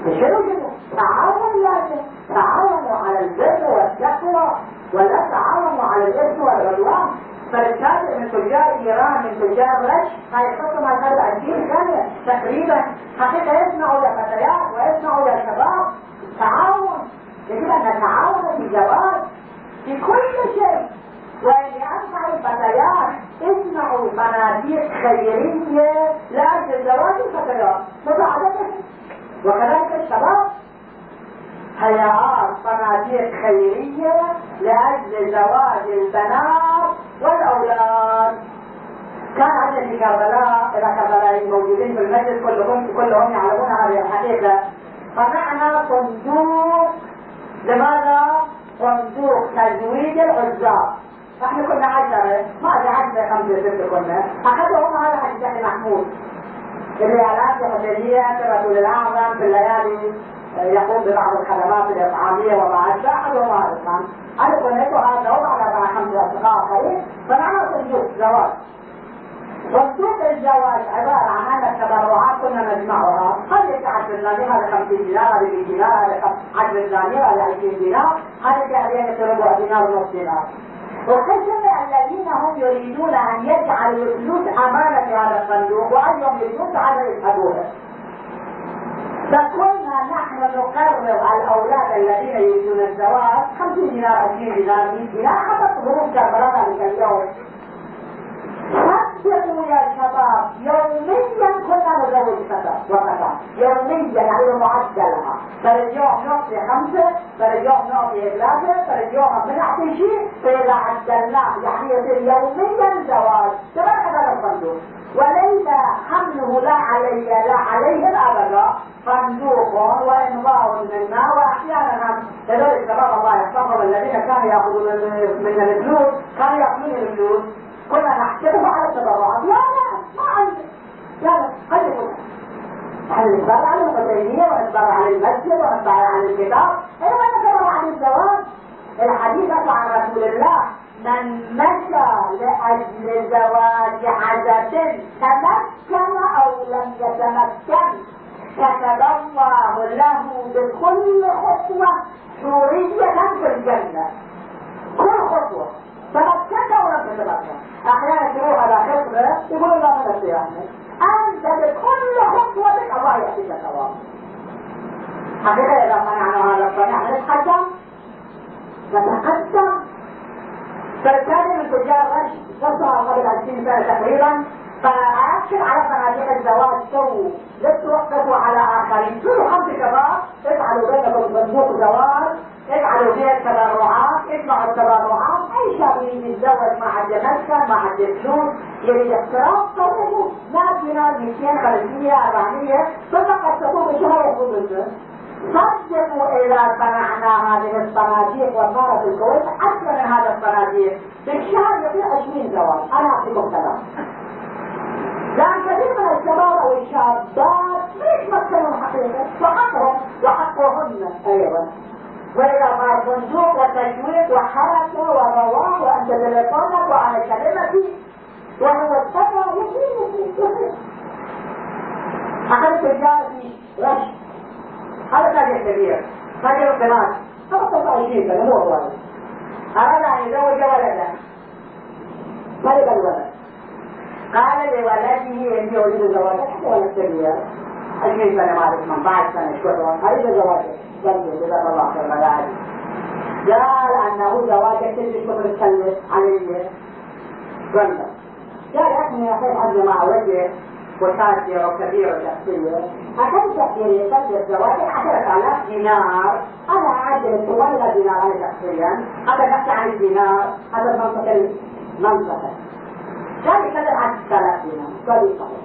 شنو شنو؟ تعاون لازم تعاونوا على البر والتقوى ولا تعاونوا على الاثم والعدوان. فالتاجر من تجار إيران من تجار رش هيحطوا مع عشرين ثانية تقريبا. حقيقة يسمعوا يا فتيات ويسمعوا يا شباب. تعاون. نتعاون في الزواج في كل شيء. ولأنفع الفتيات اسمعوا مناديق خيرية. لأجل زواج الفتيات. مساعدتهم وكذلك الشباب هيئات صناديق خيرية لأجل زواج البنات والأولاد. كان عندنا في كربلاء إذا كربلاء الموجودين في المجلس كلهم كلهم يعلمون هذه الحقيقة صنعنا صندوق لماذا؟ صندوق تزويج العزاب. إحنا كنا عشرة ما ادري عشرة خمسة ستة كنا. احدهم هذا حديث محمود. اللي الان في حسينية في الليالي يقوم ببعض الخدمات الإطعامية وما أشبه أحدهم هذا الإسلام أنا كنت هذا وعلى مع خمسة أصدقاء آخرين فنعمل صندوق زواج صندوق الزواج عبارة عن أن التبرعات كنا نجمعها. هذه 10 دنانير هذا 50 دينار هذه 100 دينار هذا 10 دنانير هذا 20 دينار. هذه تقريبا ربع دينار ونص دينار. وقسم الذين هم يريدون أن يجعلوا الفلوس في هذا الصندوق وأيهم الفلوس هذا يسحبوها فكنا نحن نقرر على الأولاد الذين يريدون الزواج 50 دينار 20 دينار 100 دينار حسب ظروف كربلاء ذلك يا شباب يوميا كنا نزوج فتاة وفتاة يوميا يعني معدلها فاليوم نعطي خمسة فاليوم نعطي ثلاثة فاليوم بنعطي شيء فإذا عدلناه يعني يصير يوميا زواج تبقى هذا الصندوق وليس حمله لا علي لا عليهم ابدا صندوق وانضاء منا واحيانا هذول الشباب الله يحفظهم الذين كانوا ياخذون من الفلوس كانوا ياخذون الفلوس كنا نحسبه على التبرعات. لا لا ما عندي. لا لا خلي نحن نتبرع عن ونتبرع عن المسجد ونتبرع عن الكتاب. أيوه نتبرع عن الزواج. الحديث عن رسول الله من مشى لأجل زواج عزة تمكن أو لم يتمكن كتب الله له بكل خطوة حورية في الجنة كل خطوة تمكنت أو لم تتمكن أحيانا تروح على خطبة يقول الصيام أنت بكل خطوة الله يعطيك ثواب حقيقة إذا صنعنا هذا الصنع نتقدم. نتقدم. فكان من تجار غش وصل قبل 20 سنة تقريبا. فأكد على صناديق الزواج سووا لا توقفوا على آخرين. كل خمس شباب اجعلوا بينكم صندوق زواج. اجعلوا فيها التبرعات اجمعوا التبرعات ما حد مسكن ما حد فلوس يريد احترام طلبوا دينار 200 500 400 ثم تكون بشهر الناس صدقوا إذا صنعنا هذه الصناديق وصارت الكويت أكثر من هذا الصناديق في الشهر يبيع 20 زواج أنا أعطيكم كلام لأن كثير من الشباب والشابات ليش مثلوا حقيقة وحقهم وحقهن أيضا صار صندوق وتشويق وحركة ورواح وأنت تليفونك وأنا كلمتي وهو يصير يصير أحد التجار في رشد هذا تاجر كبير تاجر قناة هذا 25 سنة مو هو أراد أن يزوج ولدا ملك الولد قال لولده إني أريد زواجك ولد كبير 20 سنة ما أعرف 18 سنة شكرا أريد زواجك. جميل جزاك الله خير مداري قال أنه زواجك تجي شكر تكلف علي قال قال يا أخي يا أخي حد مع وجه وتاجر وكبير وشخصية أكل شخصية يسجل الزواج عشرة آلاف دينار. أنا عادل ولا دينار أنا شخصيا. هذا نحكي عن الدينار هذا المنطقة المنطقة كان يتكلم عن 6000 دينار قال صحيح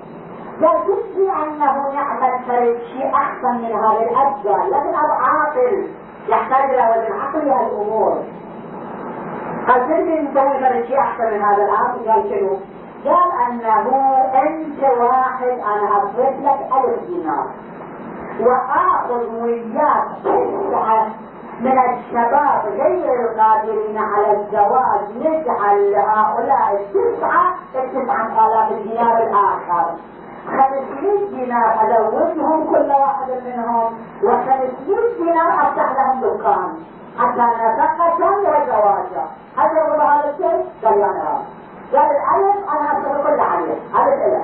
قال تشفي أنه يعمل فريق شيء أحسن من هذا الأجل لكن أبو عاقل يحتاج إلى وزن عقلي الأمور. قال تدري نسوي فريق شيء أحسن من هذا العقل قال شنو؟ قال أنه أنت واحد أنا اضيف لك ألف دينار. وآخذ وياك تسعة من الشباب غير القادرين على الزواج. نجعل لهؤلاء التسعة التسعة آلاف دينار الآخر. خمسمائة دينار أزوجهم كل واحد منهم وخمسمائة دينار أفتح لهم دكان. حتى نفقة وزواجا يقول هذا الشيء؟ قال يا نعم قال الألف أنا أكتب كل عليه ألف إلى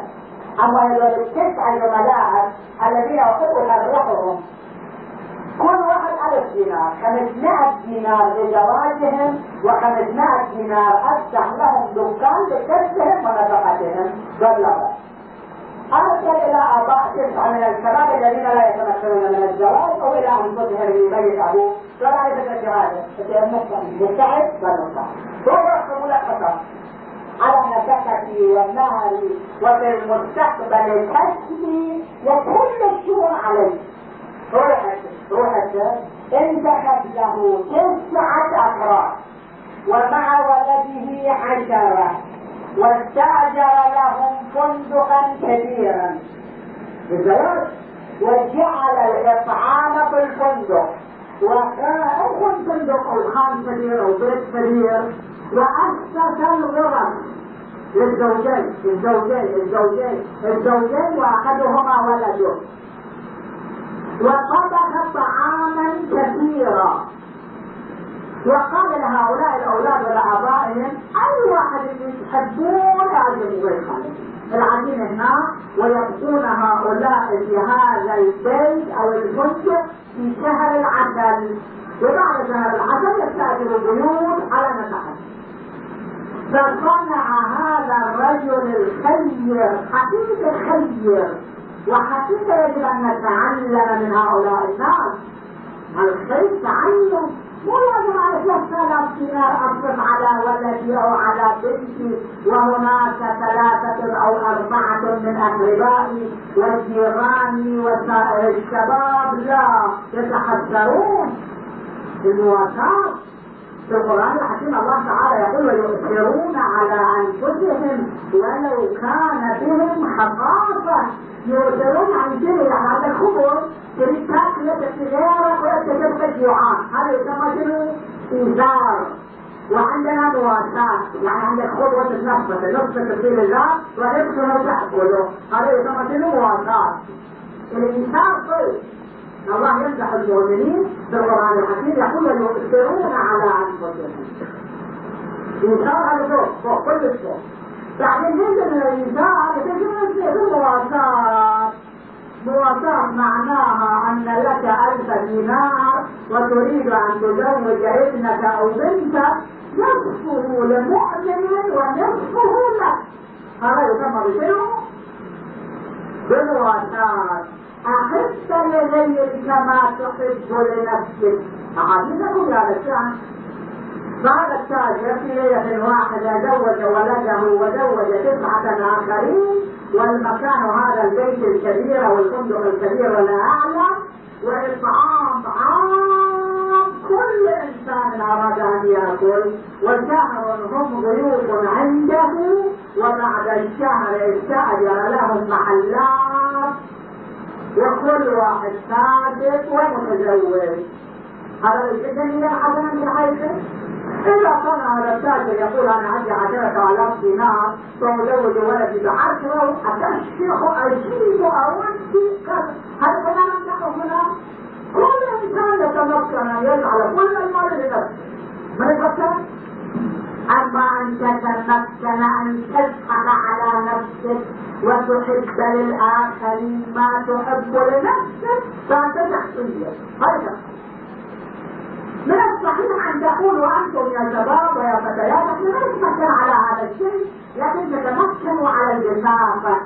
أما هذول التسعة الزملاء الذين أحب أرجحهم كل واحد ألف دينار. 500 دينار لزواجهم و500 دينار أفتح لهم دكان لكسبهم ونفقتهم. بلغت ارسل إلى أباء تسعه من الشباب الذين لا يتمكنون من الزواج أو إلى انفسهم ليبيت أبوه. ولا في هذا مبتعد بل مبتعد هو يحكم على نفقتي والنهر وفي المستقبل كسبي وكل الشؤون عليه. روحت روحت انتخب له تسعة أفراد ومع ولده عشرة. واستأجر لهم فندقا كبيرا. الزواج وجعل الإطعام في الفندق وكان فندق الخان كبير أو بيت كبير وأسس الغرف للزوجين الزوجين الزوجين الزوجين وأحدهما ولده. وطبخ طعاما كثيرا. وقال لهؤلاء الأولاد ولآبائهم أي واحد تحبون بيتهم العجين هناك ويبقون هؤلاء في هذا البيت أو الفندق في شهر العسل. وبعد شهر العسل يستأجر البيوت على نفقه فصنع هذا الرجل الخير حقيقة خير وحقيقة يجب أن نتعلم من هؤلاء الناس. الخير تعلم. ثلاث آلاف دينار أصرف على ولدي أو على بنتي وهناك ثلاثة أو أربعة من أقربائي وجيراني وسائر الشباب لا يتحذرون المواساة في القرآن الحكيم الله تعالى يقول ويؤثرون على أنفسهم ولو كان بهم خصاصة يؤثرون عن خبز تريد تاكل سيجارة وانت تبقى جوعان هذا يسمى شنو؟ إيثار وعندنا مواساة. يعني عندك خبز وتتنفس نصف في سبيل الله ونصفه تأكله هذا يسمى شنو؟ مواساة. الإيثار طيب. الله يمدح المؤمنين في القرآن الحكيم. يقول يؤثرون على أنفسهم. إيثار هذا فوق فوق كل الفوق. بعدين نزل في المواساة مواساة معناها أن لك ألف دينار وتريد أن تزوج ابنك أو بنتك نصفه لمؤمن ونصفه لك هذا يسمى بشنو؟ بالواساة أحب لغيرك ما تحب لنفسك أعجبكم يا الشعب بعد التاجر في ليلة واحدة زوج ولده وزوج تسعة آخرين والمكان هذا البيت الكبير أو الفندق الكبير ولا أعلم وإطعام عام كل إنسان أراد أن يأكل وشهر هم ضيوف عنده وبعد الشهر استأجر لهم محلات وكل واحد صادق ومتزوج. هذا الجسم هي الحسنة من حيث إذا كان هذا التاجر يقول أنا عندي عشرة آلاف دينار وأزوج ولدي بعشرة أتشيخ أجيب أودي هل كنا نمدح هنا؟ كل إنسان يتمكن أن يجعل كل المال لنفسه من يفكر؟ أما أن تتمكن أن تسحب على نفسك وتحب للآخرين ما تحب لنفسك فأنت شخصية هذا من الصحيح أن تقولوا أنتم يا شباب ويا فتيات إحنا لا نتمكن على هذا الشيء لكن تتمكنوا على اللفافه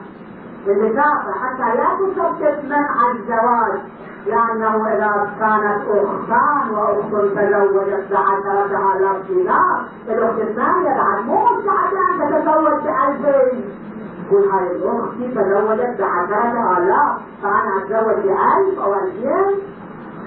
اللفافه حتى لا تشتت منع الزواج لأنه إذا كانت أختان وأخت تزوجت بعشرة الاف دينار الأخت الثانية بعد مو مستعده أن تتزوج بألفين تقول هاي الاخت تزوجت بعشرة الاف فأنا أتزوج بألف أو ألفين؟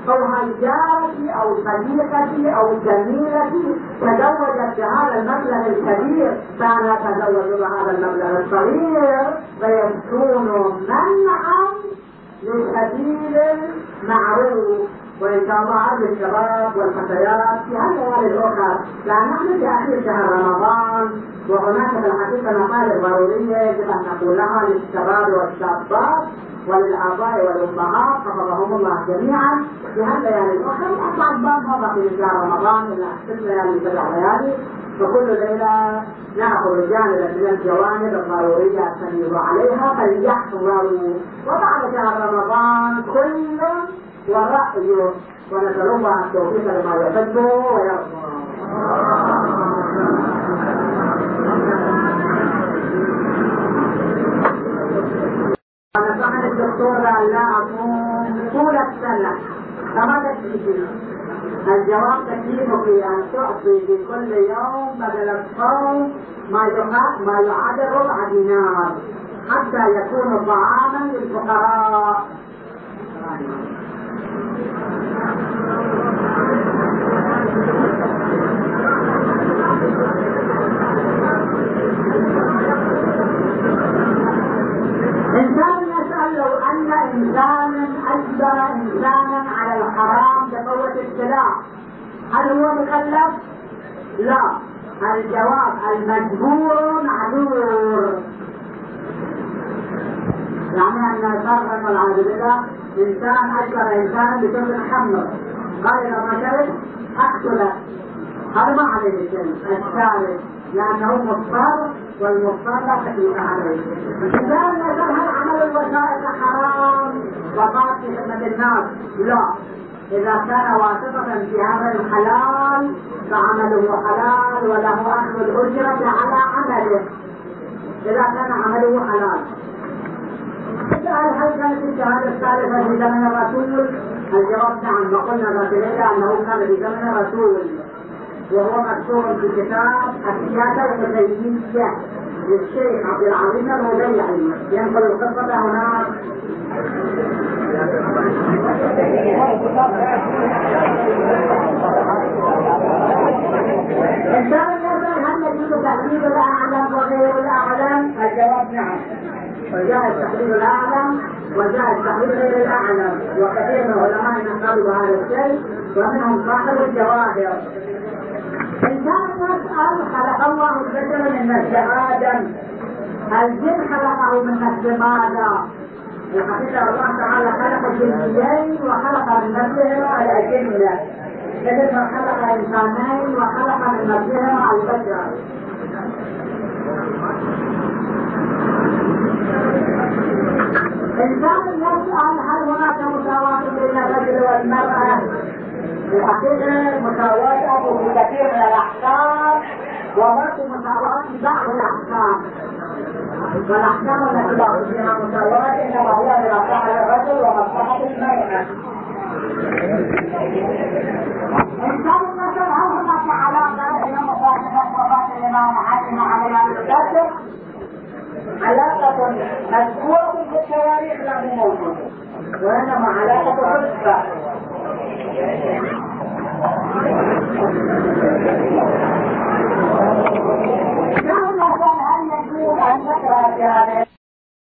أو هيجارتي أو صديقتي أو زميلتي تزوجت بهذا المبلغ الكبير. فأنا أتزوج بهذا المبلغ الصغير. فيكون منعا لسبيل المعروف. وإن شاء الله عز الشباب والفتيات في لأن نحن في أخير شهر رمضان. وهناك في الحقيقة مقالب ضرورية يجب أن نقولها للشباب والشابات وللآباء والأمهات حفظهم الله جميعا في هالليالي الأخرى أصعب بابها بقي شهر رمضان؟ إلى ست ليالي سبع ليالي. فكل ليلة نأخذ جانبا من الجوانب الضرورية التمييز عليها فليحفظوا. وبعد شهر رمضان كل ورأيه ونسأل الله التوفيق لما يحب ويرضى. ونصحني الدكتور بأن لا الجواب تكليفك أن تعطي في كل يوم بدل الصوم. ما ما يعادل ربع دينار حتى يكون طعاما للفقراء. إنسان يسأل لو أن إنسانا أجبر إنسانا على الحرام بقوة السلاح هل هو مكلف؟ لا. الجواب المجبور معذور. يعني أن فرق والعياذ بالله إنسان أجبر إنسانا بشرب الخمر قال إذا ما شرب أقتله. هذا ما عليه الثالث لأنه مضطر تكليف عليه. يقول هل عمل الوسائط حرام؟ وقال في خدمة الناس. لا. إذا كان واسطة في هذا الحلال فعمله حلال وله أخذ الأجرة على عمله. إذا كان عمله حلال. سأل هل كانت الشهادة الثالثة في زمن الرسول؟ الجواب نعم وقلنا ذات ليلة أنه كان في زمن الرسول. وهو مكتوب في كتاب السياسة التدريسية للشيخ عبد العظيم الهذيلي ينقل القصة هناك. إنسان يسأل هل يجوز تحديد الأعلام وغير الأعلام؟ الجواب نعم. وجاء التحليل الأعلم وجاء التحليل غير الأعلم وكثير من علمائنا قالوا هذا الشيء ومنهم صاحب الجواهر. خلق الله البشر من نفس آدم الجن خلقه من نفس ماذا؟ الحقيقة الله تعالى خلق الجنيين وخلق من نفسهما الجنه مثل ما خلق انسانين وخلق من نفسهما البشر إنسان يسأل هل هناك مساواة بين الرجل والمرأة؟ الحقيقة مساواة في كثير من الأحكام وهناك مساواة في بعض الأحكام والأحكام التي لا فيها مساواة إنما هي لمصلحة الرجل ومصلحة المرأة إنسان يسأل هل هناك علاقة بين مصالحة وفاة الإمام علي مع الإمام الكاتب؟ علاقة مذكورة في التواريخ لا موجودة وإنما علاقة حسبة どうもありがとうございました。